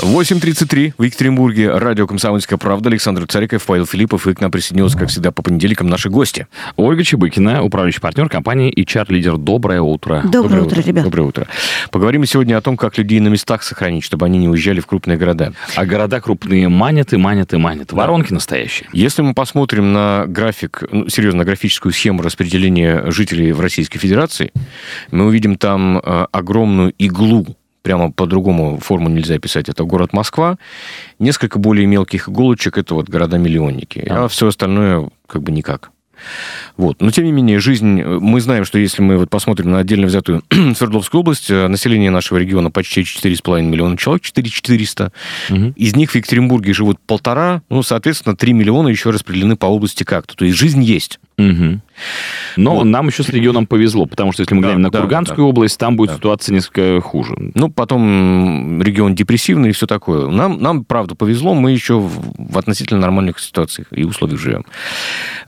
8.33 в Екатеринбурге. Радио «Комсомольская правда». Александр Цариков, Павел Филиппов. И к нам присоединился, как всегда, по понедельникам наши гости. Ольга Чебыкина, управляющий партнер компании HR-лидер. Доброе утро. Доброе, Доброе утро, ребят. Доброе утро. Поговорим сегодня о том, как людей на местах сохранить, чтобы они не уезжали в крупные города. А города крупные манят и манят и манят. Воронки настоящие. Если мы посмотрим на график, ну, серьезно, на графическую схему распределения жителей в Российской Федерации, мы увидим там э, огромную иглу прямо по-другому форму нельзя описать. Это город Москва. Несколько более мелких иголочек – это вот города-миллионники. А, а все остальное как бы никак. Вот. Но, тем не менее, жизнь... Мы знаем, что если мы вот посмотрим на отдельно взятую Свердловскую область, э, население нашего региона почти 4,5 миллиона человек, 4 400. Угу. Из них в Екатеринбурге живут полтора, ну, соответственно, 3 миллиона еще распределены по области как-то. То есть жизнь есть. Угу. Но вот. нам еще с регионом повезло, потому что если мы да, глянем на да, Курганскую да, область, там будет да. ситуация несколько хуже. Ну, потом регион депрессивный и все такое. Нам, нам правда, повезло, мы еще в, в относительно нормальных ситуациях и условиях живем.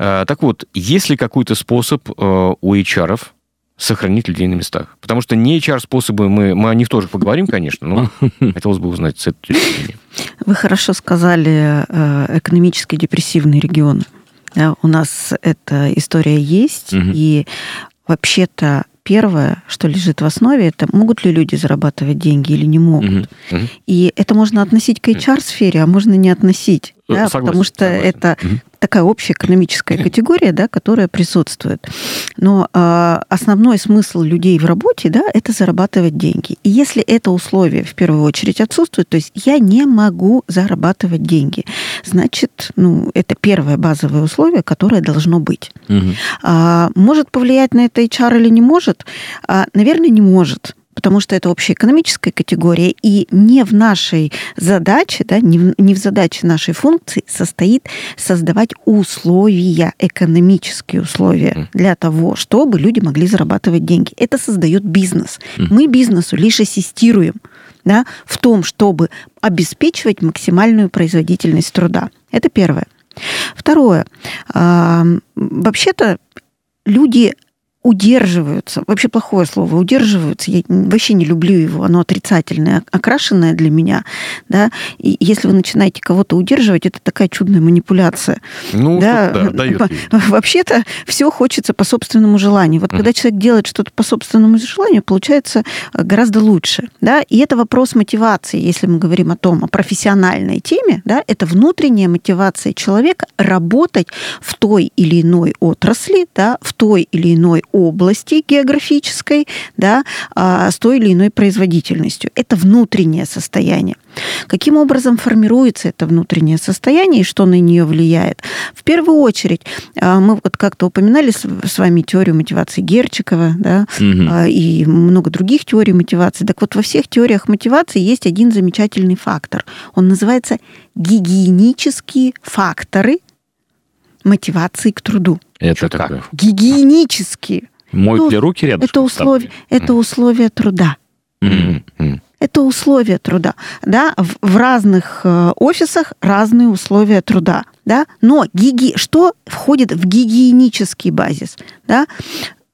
А, так вот, есть ли какой-то способ а, у HR сохранить людей на местах? Потому что не HR-способы, мы, мы о них тоже поговорим, конечно, но хотелось бы узнать с этой точки Вы хорошо сказали э, экономически депрессивные регионы. Да, у нас эта история есть, угу. и вообще-то первое, что лежит в основе, это могут ли люди зарабатывать деньги или не могут. Угу. И это можно относить к HR-сфере, а можно не относить. Да, согласен, потому что согласен. это угу такая общая экономическая категория, да, которая присутствует. Но э, основной смысл людей в работе, да, это зарабатывать деньги. И если это условие в первую очередь отсутствует, то есть я не могу зарабатывать деньги, значит, ну, это первое базовое условие, которое должно быть. Угу. А, может повлиять на это HR или не может? А, наверное, не может потому что это общеэкономическая категория, и не в нашей задаче, да, не, в, не в задаче нашей функции состоит создавать условия, экономические условия для того, чтобы люди могли зарабатывать деньги. Это создает бизнес. Мы бизнесу лишь ассистируем да, в том, чтобы обеспечивать максимальную производительность труда. Это первое. Второе. Вообще-то люди удерживаются, вообще плохое слово, удерживаются, я вообще не люблю его, оно отрицательное, окрашенное для меня, да, и если вы начинаете кого-то удерживать, это такая чудная манипуляция. Ну, да, да дает Вообще-то все хочется по собственному желанию. Вот mm. когда человек делает что-то по собственному желанию, получается э, гораздо лучше, да, и это вопрос мотивации, если мы говорим о том, о профессиональной теме, да, это внутренняя мотивация человека работать в той или иной отрасли, да, в той или иной области географической, да, а, с той или иной производительностью. Это внутреннее состояние. Каким образом формируется это внутреннее состояние и что на нее влияет? В первую очередь, а, мы вот как-то упоминали с вами теорию мотивации Герчикова, да, угу. и много других теорий мотивации. Так вот, во всех теориях мотивации есть один замечательный фактор. Он называется гигиенические факторы мотивации к труду. Это как? Такое? Гигиенические. Моют ну, ли руки рядом? Это, условие, это условия труда. Mm-hmm. Это условия труда. Да? В, в разных э, офисах разные условия труда. Да? Но гиги... что входит в гигиенический базис? Да?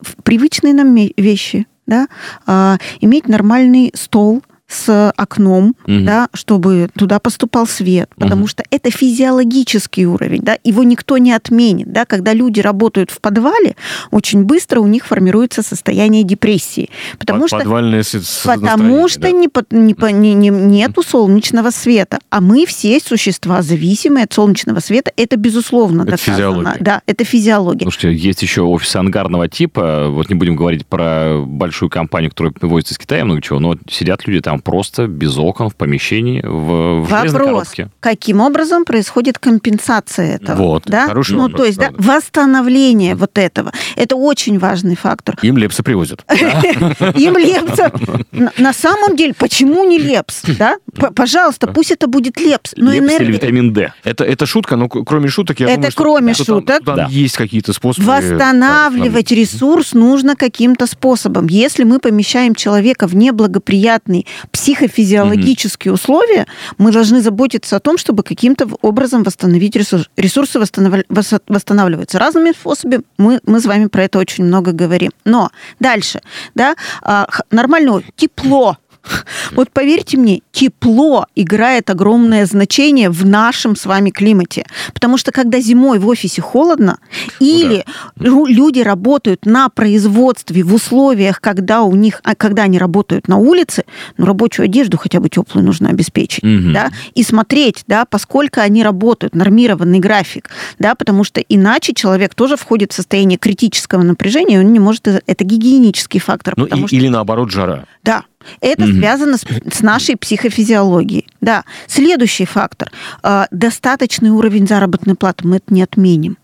В привычные нам вещи. Да? А, иметь нормальный стол – с окном, угу. да, чтобы туда поступал свет, потому угу. что это физиологический уровень, да, его никто не отменит, да, когда люди работают в подвале, очень быстро у них формируется состояние депрессии, потому Под, что подвальное потому что да. не, не, не, не, нету солнечного света, а мы все существа зависимые от солнечного света, это безусловно это доказано, физиология. да, это физиология. Слушайте, есть еще офисы ангарного типа, вот не будем говорить про большую компанию, которая вывозит из Китая много чего, но сидят люди там просто без окон в помещении в, в Вопрос, коробке. каким образом происходит компенсация этого? Вот, да? хороший Ну, вопрос, то есть, да, правда. восстановление вот этого. Это очень важный фактор. Им лепсы привозят. Им лепса. На- самом деле, почему не лепс? Да? Пожалуйста, пусть это будет лепс. Но Лепс или энергия... витамин D. Это, это шутка, но кроме шуток, я Это думаю, кроме что шуток. Там, Да. есть какие-то способы. Восстанавливать ресурс нужно каким-то способом. Если мы помещаем человека в неблагоприятные психофизиологические условия, мы должны заботиться о том, чтобы каким-то образом восстановить ресурс. Ресурсы вос- восстанавливаются разными способами. Мы, мы с вами про это очень много говорим. Но дальше, да, а, нормально, тепло. Вот поверьте мне, тепло играет огромное значение в нашем с вами климате. Потому что когда зимой в офисе холодно, или ру- люди работают на производстве в условиях, когда у них, а, когда они работают на улице, ну, рабочую одежду хотя бы теплую нужно обеспечить, Мгм. да, и смотреть, да, поскольку они работают, нормированный график, да, потому что иначе человек тоже входит в состояние критического напряжения, он не может, это гигиенический фактор, Ну, и- что или наоборот, жара. да, это связано с, с нашей психофизиологией. Да. Следующий фактор. А, достаточный уровень заработной платы. Мы это не отменим.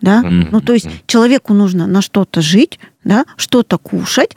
Да? Мгм. Ну, то есть человеку нужно на что-то жить, да, что-то кушать,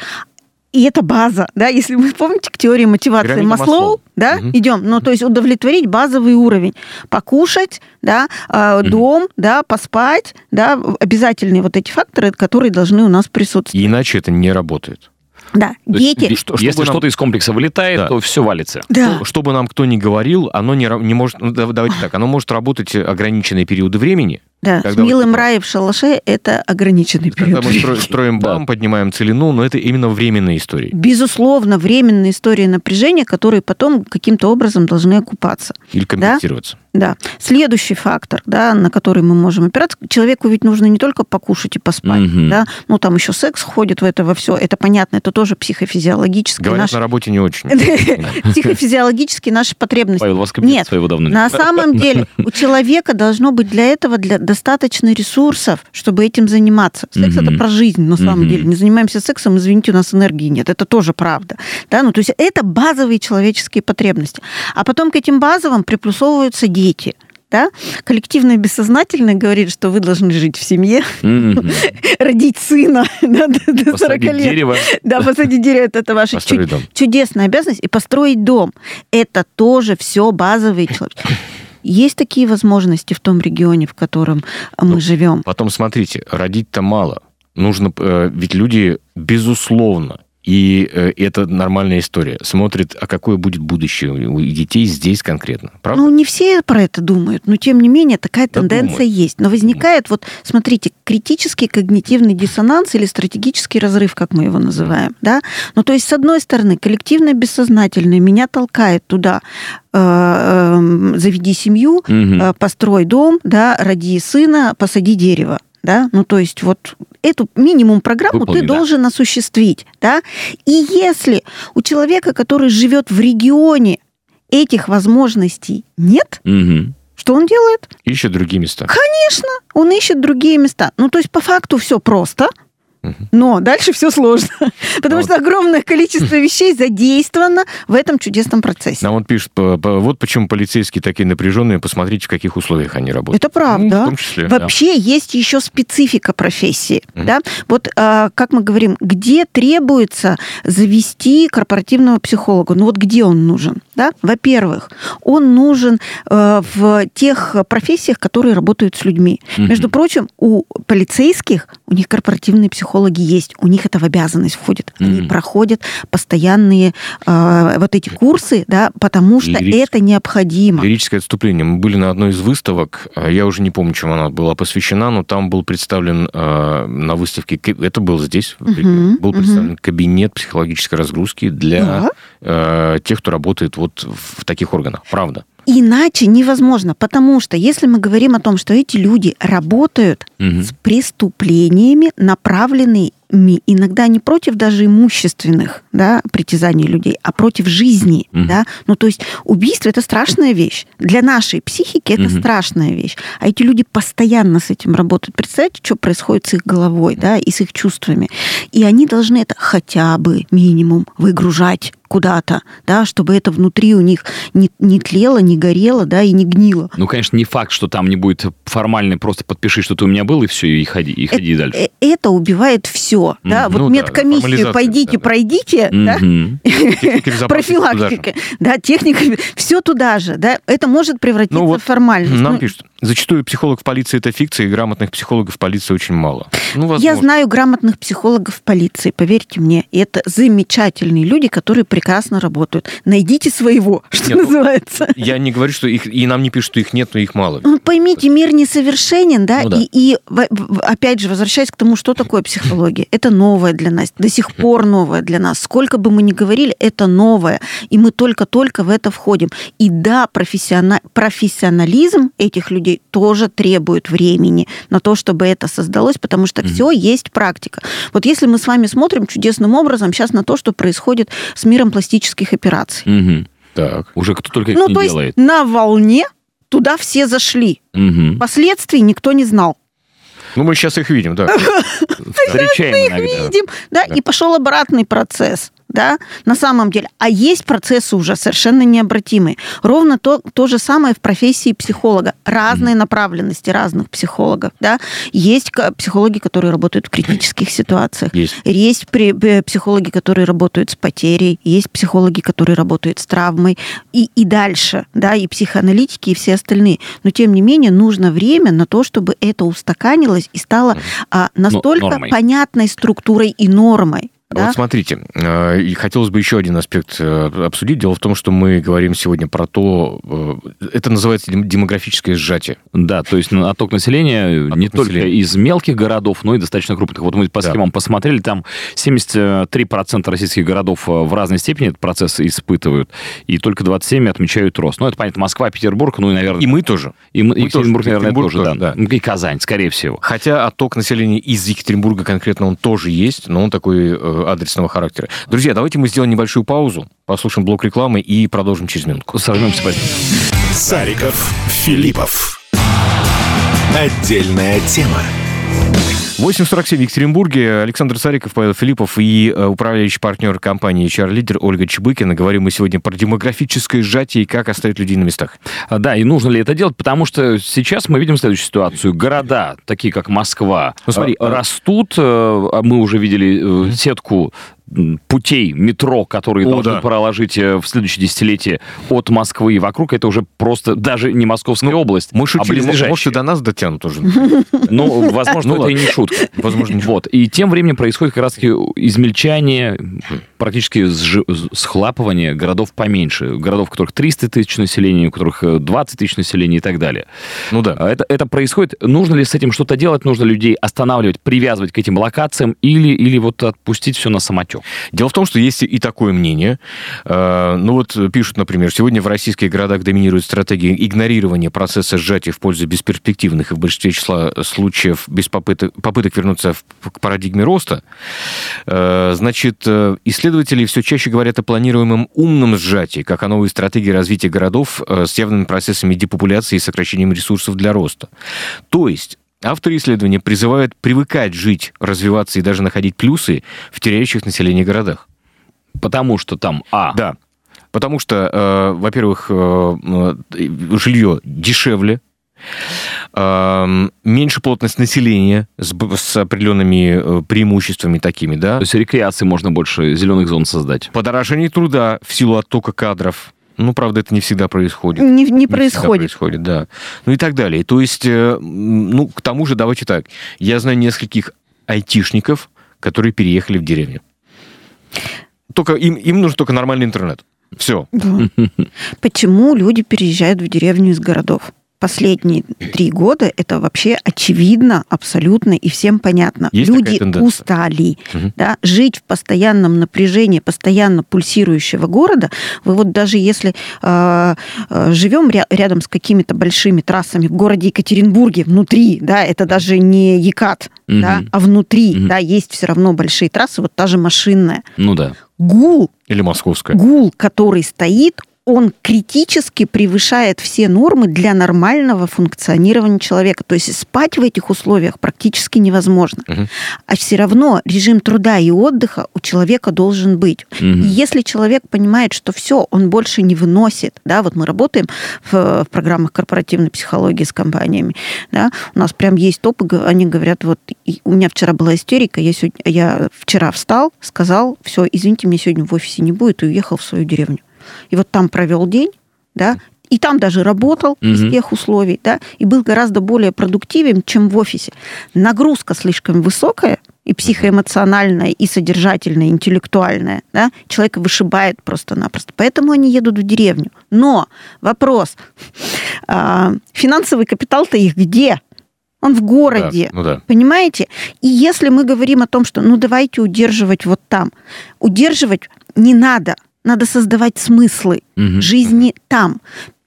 и это база, да, если вы помните к теории мотивации Пирамида Маслоу, Маслоу. да, Мгм. идем, ну, то есть удовлетворить базовый уровень, покушать, да, а, дом, да, поспать, да, обязательные вот эти факторы, которые должны у нас присутствовать. И иначе это не работает. Да, То есть, дети, и- Что- если нам- что-то из комплекса вылетает, Да. то все валится. да. Что- Чтобы нам кто ни говорил, оно не, не может... ну, да- давайте так, оно может работать ограниченные периоды времени. Да, Когда с милым вот- рай в шалаше – это ограниченный Когда период. мы стро- строим Да. бам, поднимаем целину, но это именно временные истории. Безусловно, временные истории напряжения, которые потом каким-то образом должны окупаться. Или компенсироваться. Да. Следующий фактор, да, на который мы можем опираться, человеку ведь нужно не только покушать и поспать, Мгм. да, ну там еще секс входит в это во все, это понятно, это тоже психофизиологические Говорят, наши... на работе не очень. психофизиологические наши потребности. Павел, у вас своего давно нет. На самом деле у человека должно быть для этого для достаточно ресурсов, чтобы этим заниматься. Секс Мгм. это про жизнь, на самом Мгм. деле. Не занимаемся сексом, извините, у нас энергии нет. Это тоже правда. Да? Ну, то есть это базовые человеческие потребности. А потом к этим базовым приплюсовываются дети. Да? Коллективное бессознательное говорит, что вы должны жить в семье, родить сына да, до, до 40 Посадить лет. дерево. Да, посадить дерево, это, это ваша чуд- чудесная обязанность. И построить дом. Это тоже все базовые человек. Есть такие возможности в том регионе, в котором мы Ну, живем. Потом смотрите, родить-то мало. Нужно, э, ведь люди, безусловно, и э, это нормальная история, смотрят, а какое будет будущее у детей здесь конкретно. Правда? Ну, не все про это думают, но тем не менее такая Да тенденция думают. есть. Но возникает, вот, смотрите, критический когнитивный диссонанс или стратегический разрыв, как мы его называем. Да? Ну, то есть, с одной стороны, коллективное бессознательное меня толкает туда, э, э, заведи семью, э, построй дом, да, роди сына, посади дерево. Да? Ну, то есть вот эту минимум программу Выполни, ты да. должен осуществить. Да? И если у человека, который живет в регионе, этих возможностей нет, Мгм. что он делает? Ищут другие места. Конечно, он ищет другие места. Ну, то есть по факту все просто. Но дальше все сложно. Потому Ну, что огромное количество вещей задействовано в этом чудесном процессе. Нам вот пишут, вот почему полицейские такие напряженные, посмотрите, в каких условиях они работают. Это правда. Ну, в том числе. да. Вообще есть еще специфика профессии. Мгм. Да? Вот а, как мы говорим, где требуется завести корпоративного психолога? Ну вот где он нужен? Да? Во-первых, он нужен э, в тех профессиях, которые работают с людьми. Мгм. Между прочим, у полицейских у них корпоративные психологи есть, у них это в обязанность входит. Они проходят постоянные э, вот эти курсы, да, потому что Лирическое. это необходимо. Лирическое отступление. Мы были на одной из выставок, э, я уже не помню, чем она была посвящена, но там был представлен э, на выставке, это был здесь, регионе, был представлен кабинет психологической разгрузки для Да. э, тех, кто работает вот в таких органах. Правда. Иначе невозможно, потому что если мы говорим о том, что эти люди работают Мгм. с преступлениями, направленные иногда не против даже имущественных да, притязаний людей, а против жизни. Mm-hmm. Да? Ну, то есть убийство это страшная вещь. Для нашей психики это mm-hmm. страшная вещь. А эти люди постоянно с этим работают. Представьте, что происходит с их головой, да, и с их чувствами. И они должны это хотя бы минимум выгружать куда-то, да, чтобы это внутри у них не, не тлело, не горело, да, и не гнило. Ну, конечно, не факт, что там не будет формальный, просто подпиши, что ты у меня был, и все, и ходи, и ходи это, дальше. Это убивает все, mm, да, вот ну, медкомиссию да, пойдите, да, пройдите, да, профилактика, да, техника, все туда же, да, это может превратиться ну, в формальность. Нам ну, пишут, Зачастую психолог в полиции это фикция, и грамотных психологов в полиции очень мало. Ну, Я знаю грамотных психологов в полиции, поверьте мне. И это замечательные люди, которые прекрасно работают. Найдите своего, что нет, ну, называется. Ну, я не говорю, что их, и нам не пишут, что их нет, но их мало. Ну, поймите, мир несовершенен, да, ну, да. И, и опять же, возвращаясь к тому, что такое психология. Это новое для нас, до сих пор новое для нас. Сколько бы мы ни говорили, это новое. И мы только-только в это входим. И да, профессионализм этих людей людей тоже требует времени на то, чтобы это создалось, потому что mm-hmm. все есть практика. Вот если мы с вами смотрим чудесным образом сейчас на то, что происходит с миром пластических операций. Mm-hmm. Так, уже кто только их ну, не то делает. Есть на волне туда все зашли. Угу. Последствий никто не знал. Ну, мы сейчас их видим, да. Встречаем мы их видим, да, и пошел обратный процесс да, на самом деле. А есть процессы уже совершенно необратимые. Ровно то, то же самое в профессии психолога. Разные mm направленности разных психологов, да. Есть психологи, которые работают в критических ситуациях. Есть. Есть психологи, которые работают с потерей. Есть психологи, которые работают с травмой. И, и дальше, да, и психоаналитики, и все остальные. Но, тем не менее, нужно время на то, чтобы это устаканилось и стало а, настолько понятной структурой и нормой. Да? Вот смотрите, э, и хотелось бы еще один аспект э, обсудить. Дело в том, что мы говорим сегодня про то, э, это называется демографическое сжатие. Да, то есть отток населения отток не населения. только из мелких городов, но и достаточно крупных. Вот мы по схемам да. посмотрели, там 73% российских городов в разной степени этот процесс испытывают, и только 27 отмечают рост. Ну, это понятно, Москва, Петербург, ну и, наверное... И мы тоже. И мы, Екатеринбург, тоже. наверное, Екатеринбург тоже, тоже, да. да. И Казань, скорее всего. Хотя отток населения из Екатеринбурга конкретно он тоже есть, но он такой адресного характера. Друзья, давайте мы сделаем небольшую паузу, послушаем блок рекламы и продолжим через минутку. Сожмемся позднее. Сариков, Филиппов. Отдельная тема. 8.47 в Екатеринбурге. Александр Цариков, Павел Филиппов и э, управляющий партнер компании HR Leader Ольга Чебыкина. Говорим мы сегодня про демографическое сжатие и как оставить людей на местах. А, да, и нужно ли это делать, потому что сейчас мы видим следующую ситуацию. Города, такие как Москва, ну, смотри, э, растут. Э, мы уже видели сетку путей метро, которые О, должны да. проложить э, в следующее десятилетие от Москвы и вокруг, это уже просто даже не Московская ну, область, мы шутили, а Может, и до нас дотянут уже. Ну, возможно, ну это и не шутка. Возможно, Вот. И тем временем происходит как раз-таки измельчание, практически схлапывание городов поменьше. Городов, у которых 300 тысяч населения, у которых 20 э, тысяч населения и так далее. Ну да. Это, это происходит. Нужно ли с этим что-то делать? Нужно людей останавливать, привязывать к этим локациям или, или вот отпустить все на самотек? Хочу. Дело в том, что есть и такое мнение. Э, ну вот пишут, например, сегодня в российских городах доминирует стратегия игнорирования процесса сжатия в пользу бесперспективных и в большинстве числа случаев без попыток, попыток вернуться к парадигме роста. Э, значит, э, исследователи все чаще говорят о планируемом умном сжатии, как о новой стратегии развития городов с явными процессами депопуляции и сокращением ресурсов для роста. То есть Авторы исследования призывают привыкать жить, развиваться и даже находить плюсы в теряющих население городах. Потому что там, а... Да, потому что, э, во-первых, э, э жилье дешевле, э, меньше плотность населения с, с определенными э, преимуществами такими, да. То есть рекреации можно больше зеленых зон создать. Подорожание труда в силу оттока кадров ну, правда, это не всегда происходит. Не, не, не происходит. происходит, да. Ну и так далее. То есть, э, ну, к тому же, давайте так. Я знаю нескольких айтишников, которые переехали в деревню. Только им, им нужен только нормальный интернет. Все. Да. Почему люди переезжают в деревню из городов? Последние три года это вообще очевидно, абсолютно и всем понятно. Есть Люди устали. Угу. Да? Жить в постоянном напряжении, постоянно пульсирующего города. Вы вот даже если э, э, живем ря- рядом с какими-то большими трассами в городе Екатеринбурге, внутри, да, это даже не Екат, угу. да, а внутри, угу. да, есть все равно большие трассы, вот та же машинная. Ну да. Гул или московская. Гул, который стоит, он критически превышает все нормы для нормального функционирования человека. То есть спать в этих условиях практически невозможно. Угу. А все равно режим труда и отдыха у человека должен быть. Угу. И если человек понимает, что все, он больше не выносит, да, вот мы работаем в, в программах корпоративной психологии с компаниями, да, у нас прям есть топы, они говорят, вот у меня вчера была истерика, я, сегодня, я вчера встал, сказал, все, извините, меня сегодня в офисе не будет, и уехал в свою деревню и вот там провел день, да, и там даже работал угу. из тех условий, да, и был гораздо более продуктивен, чем в офисе. Нагрузка слишком высокая, и психоэмоциональная, и содержательная, и интеллектуальная, да, человека вышибает просто-напросто. Поэтому они едут в деревню. Но вопрос, а, финансовый капитал-то их где? Он в городе, да, ну да. понимаете? И если мы говорим о том, что ну давайте удерживать вот там, удерживать не надо – надо создавать смыслы угу. жизни там.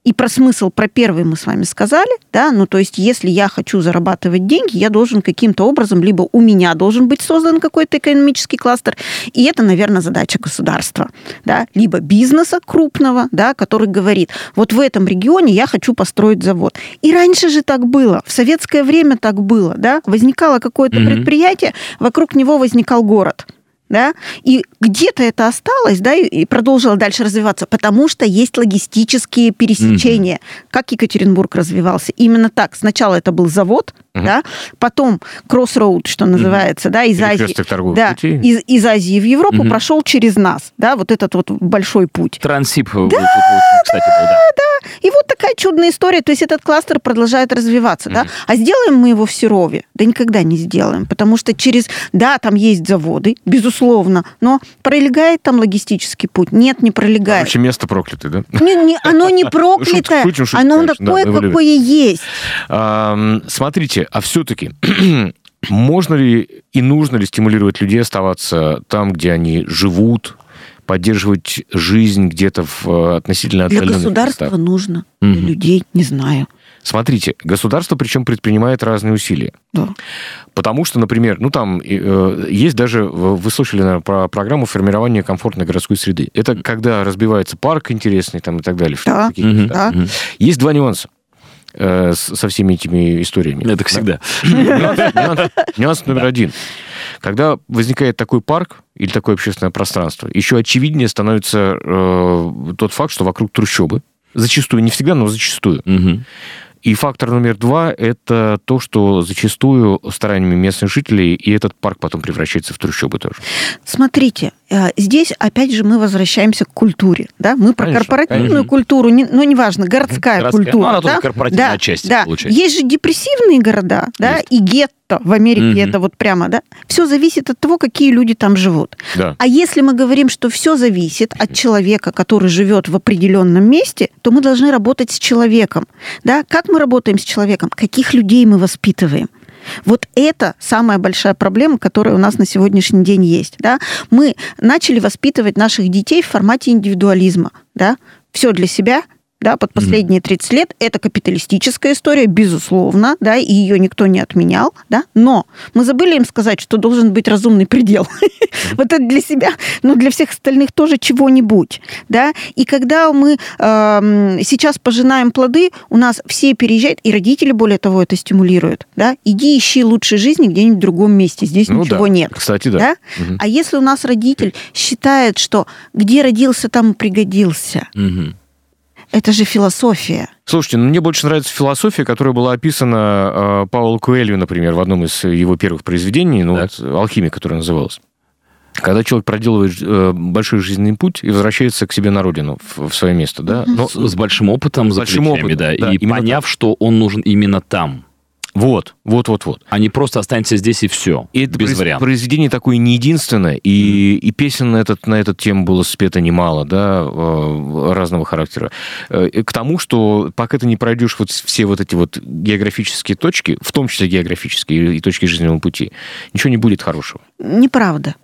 И про смысл, про первый мы с вами сказали, да, ну то есть если я хочу зарабатывать деньги, я должен каким-то образом, либо у меня должен быть создан какой-то экономический кластер, и это, наверное, задача государства, да, либо бизнеса крупного, да, который говорит, вот в этом регионе я хочу построить завод. И раньше же так было, в советское время так было, да, возникало какое-то mm предприятие, вокруг него возникал город – да, и где-то это осталось, да, и продолжило дальше развиваться, потому что есть логистические пересечения, mm-hmm. как Екатеринбург развивался. Именно так. Сначала это был завод, mm-hmm. да, потом кроссроуд, что называется, mm-hmm. да, из Азии, да, из, из Азии в Европу mm-hmm. прошел через нас, да, вот этот вот большой путь. Трансип, да, кстати, да, был, да. да. И вот такая чудная история, то есть этот кластер продолжает развиваться, mm-hmm. да. А сделаем мы его в Серове? Да никогда не сделаем, потому что через, да, там есть заводы, безусловно, но пролегает там логистический путь? Нет, не пролегает. Вообще место проклятое, да? Не, не, оно не проклятое, шутим, шутим, оно конечно, такое, да, какое есть. А, смотрите, а все-таки можно ли и нужно ли стимулировать людей оставаться там, где они живут, поддерживать жизнь где-то в э, относительно Для государства местах? нужно, для людей не знаю. Смотрите, государство причем предпринимает разные усилия. Да. Потому что, например, ну там э, есть даже, вы слышали, наверное, про программу формирования комфортной городской среды. Это когда разбивается парк интересный там и так далее. Да. Угу. да. Есть два нюанса э, со всеми этими историями. Это всегда. Нюанс номер один. Когда возникает такой парк или такое общественное пространство, еще очевиднее становится э, тот факт, что вокруг трущобы, зачастую, не всегда, но зачастую, угу. И фактор номер два – это то, что зачастую стараниями местных жителей и этот парк потом превращается в трущобы тоже. Смотрите, здесь опять же мы возвращаемся к культуре. Да? Мы про конечно, корпоративную конечно. культуру, ну неважно, городская, городская. культура. Ну, она да? тоже корпоративная да, часть да. получается. Есть же депрессивные города, да, и гетто в Америке mm это вот прямо, да? Все зависит от того, какие люди там живут. Да. А если мы говорим, что все зависит от человека, который живет в определенном месте, то мы должны работать с человеком, да? Как мы работаем с человеком? Каких людей мы воспитываем? Вот это самая большая проблема, которая у нас на сегодняшний день есть. Да? Мы начали воспитывать наших детей в формате индивидуализма. Да? Все для себя, да, под последние 30 лет. Это капиталистическая история, безусловно, да, и ее никто не отменял, да, но мы забыли им сказать, что должен быть разумный предел. Вот это для себя, но для всех остальных тоже чего-нибудь, да. И когда мы сейчас пожинаем плоды, у нас все переезжают, и родители, более того, это стимулируют, да. Иди ищи лучшей жизни где-нибудь в другом месте, здесь ну ничего нет. Кстати, да. А если у нас родитель считает, что где родился, там пригодился, это же философия. Слушайте, ну, мне больше нравится философия, которая была описана э, Паулу Куэлью, например, в одном из его первых произведений, ну, вот, «Алхимия», которая называлась. Когда человек проделывает э, большой жизненный путь и возвращается к себе на родину, в, в свое место, да? Но, с, с большим опытом, с большим опытом, да, да, и поняв, так. что он нужен именно там. Вот, вот, вот, вот. Они просто останется здесь и все. И это без произ- вариантов. произведение такое не единственное, и, mm. и песен на, этот, на эту тему было спето немало, да, э, разного характера. Э, к тому, что пока ты не пройдешь вот все вот эти вот географические точки, в том числе географические и точки жизненного пути, ничего не будет хорошего. Неправда.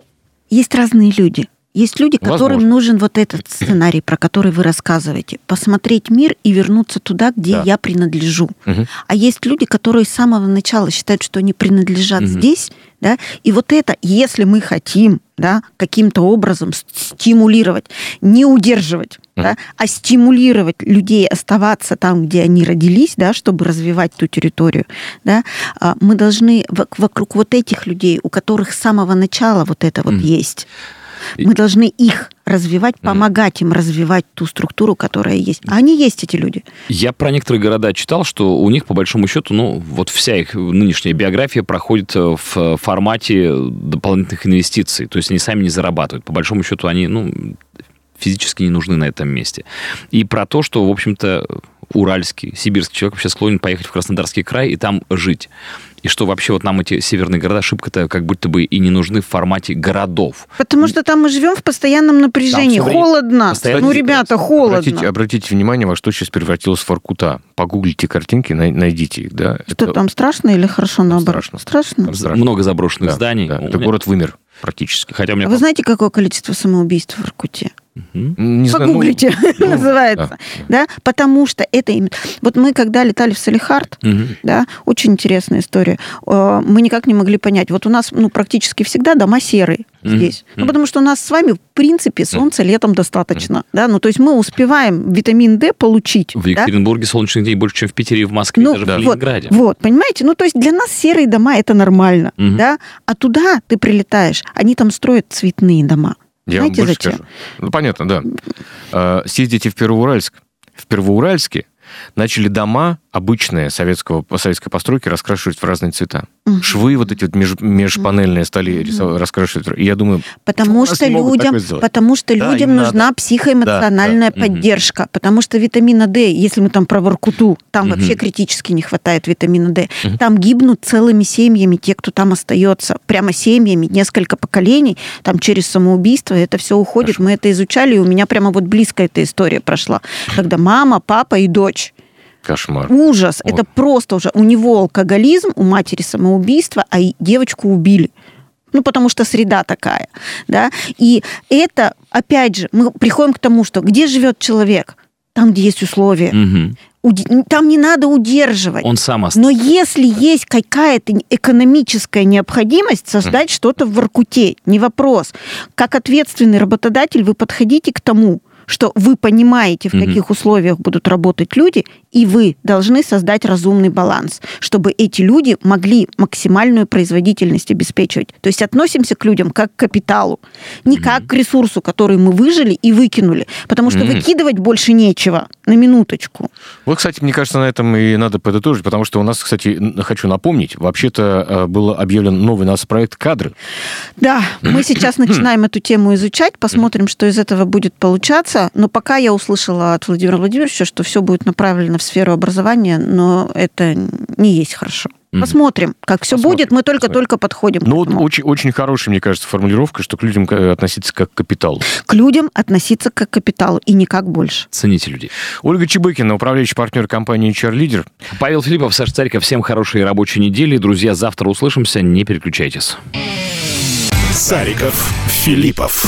Есть разные люди. Есть люди, которым Возможно. нужен вот этот сценарий, про который вы рассказываете. Посмотреть мир и вернуться туда, где да. я принадлежу. Угу. А есть люди, которые с самого начала считают, что они принадлежат угу. здесь, да, и вот это, если мы хотим, да, каким-то образом стимулировать, не удерживать, mm. да, а стимулировать людей оставаться там, где они родились, да, чтобы развивать ту территорию, да, а, мы должны вокруг вот этих людей, у которых с самого начала вот это вот есть, мы должны их развивать, помогать им развивать ту структуру, которая есть. А они есть, эти люди. Я про некоторые города читал, что у них, по большому счету, ну, вот вся их нынешняя биография проходит э, в формате дополнительных инвестиций. То есть они сами не зарабатывают. По большому счету они, ну, физически не нужны на этом месте. И про то, что, в общем-то, уральский, сибирский человек вообще склонен поехать в Краснодарский край и там жить и что вообще вот нам эти северные города шибко-то как будто бы и не нужны в формате городов. Потому что там мы живем в постоянном напряжении. Там холодно. Постоянно ну, ребята, холодно. Обратите, обратите внимание, во что сейчас превратилось в Воркута. Погуглите картинки, найдите их. Да? Что Это... там, страшно или хорошо наоборот? Страшно. Страшно? страшно. Много заброшенных да, зданий. Да. Это город вымер практически. Хотя у меня... А вы знаете, какое количество самоубийств в Воркуте? Не Погуглите, знаю, ну, называется. Да. да, потому что это именно... Вот мы, когда летали в Салихард, угу. да, очень интересная история, э, мы никак не могли понять. Вот у нас ну, практически всегда дома серые угу. здесь. Ну, потому что у нас с вами, в принципе, солнца летом достаточно. Да, ну, то есть мы успеваем витамин D получить. В Екатеринбурге да? солнечных дней больше, чем в Питере и в Москве, ну, даже да. в Ленинграде. Вот, вот, понимаете? Ну, то есть для нас серые дома это нормально, угу. да? А туда ты прилетаешь, они там строят цветные дома. Я Знаете, вам больше зачем? скажу. Ну, понятно, да. А, съездите в Первоуральск. В Первоуральске начали дома обычные советского, советской постройки раскрашивать в разные цвета. Угу. Швы вот эти вот меж, межпанельные стали угу. раскрашивать. И я думаю, потому что людям, потому что да, людям нужна надо. психоэмоциональная да, поддержка, угу. потому что витамина D, если мы там про Воркуту, там угу. вообще критически не хватает витамина D. Угу. Там гибнут целыми семьями те, кто там остается, прямо семьями, несколько поколений, там через самоубийство это все уходит. Хорошо. Мы это изучали, и у меня прямо вот близко эта история прошла, когда мама, папа и дочь Кошмар. Ужас. Вот. Это просто уже у него алкоголизм, у матери самоубийство, а девочку убили. Ну, потому что среда такая, да. И это, опять же, мы приходим к тому, что где живет человек? Там, где есть условия. Угу. Там не надо удерживать. Он сам остается. Но если есть какая-то экономическая необходимость создать что-то в Воркуте, не вопрос. Как ответственный работодатель вы подходите к тому, что вы понимаете, в угу. каких условиях будут работать люди, и вы должны создать разумный баланс, чтобы эти люди могли максимальную производительность обеспечивать. То есть относимся к людям как к капиталу, не угу. как к ресурсу, который мы выжили и выкинули, потому что угу. выкидывать больше нечего, на минуточку. Вот, кстати, мне кажется, на этом и надо подытожить, потому что у нас, кстати, хочу напомнить, вообще-то э, был объявлен новый у нас проект «Кадры». Да, мы сейчас начинаем эту тему изучать, посмотрим, что из этого будет получаться вопроса, но пока я услышала от Владимира Владимировича, что все будет направлено в сферу образования, но это не есть хорошо. Посмотрим, как все Посмотрим. будет. Мы только-только подходим. Ну, вот очень, очень хорошая, мне кажется, формулировка, что к людям относиться как к капиталу. К людям относиться как к капиталу и никак больше. Цените людей. Ольга Чебыкина, управляющий партнер компании HR Leader. Павел Филиппов, Саша Цариков. Всем хорошей рабочей недели. Друзья, завтра услышимся. Не переключайтесь. Сариков, Филиппов.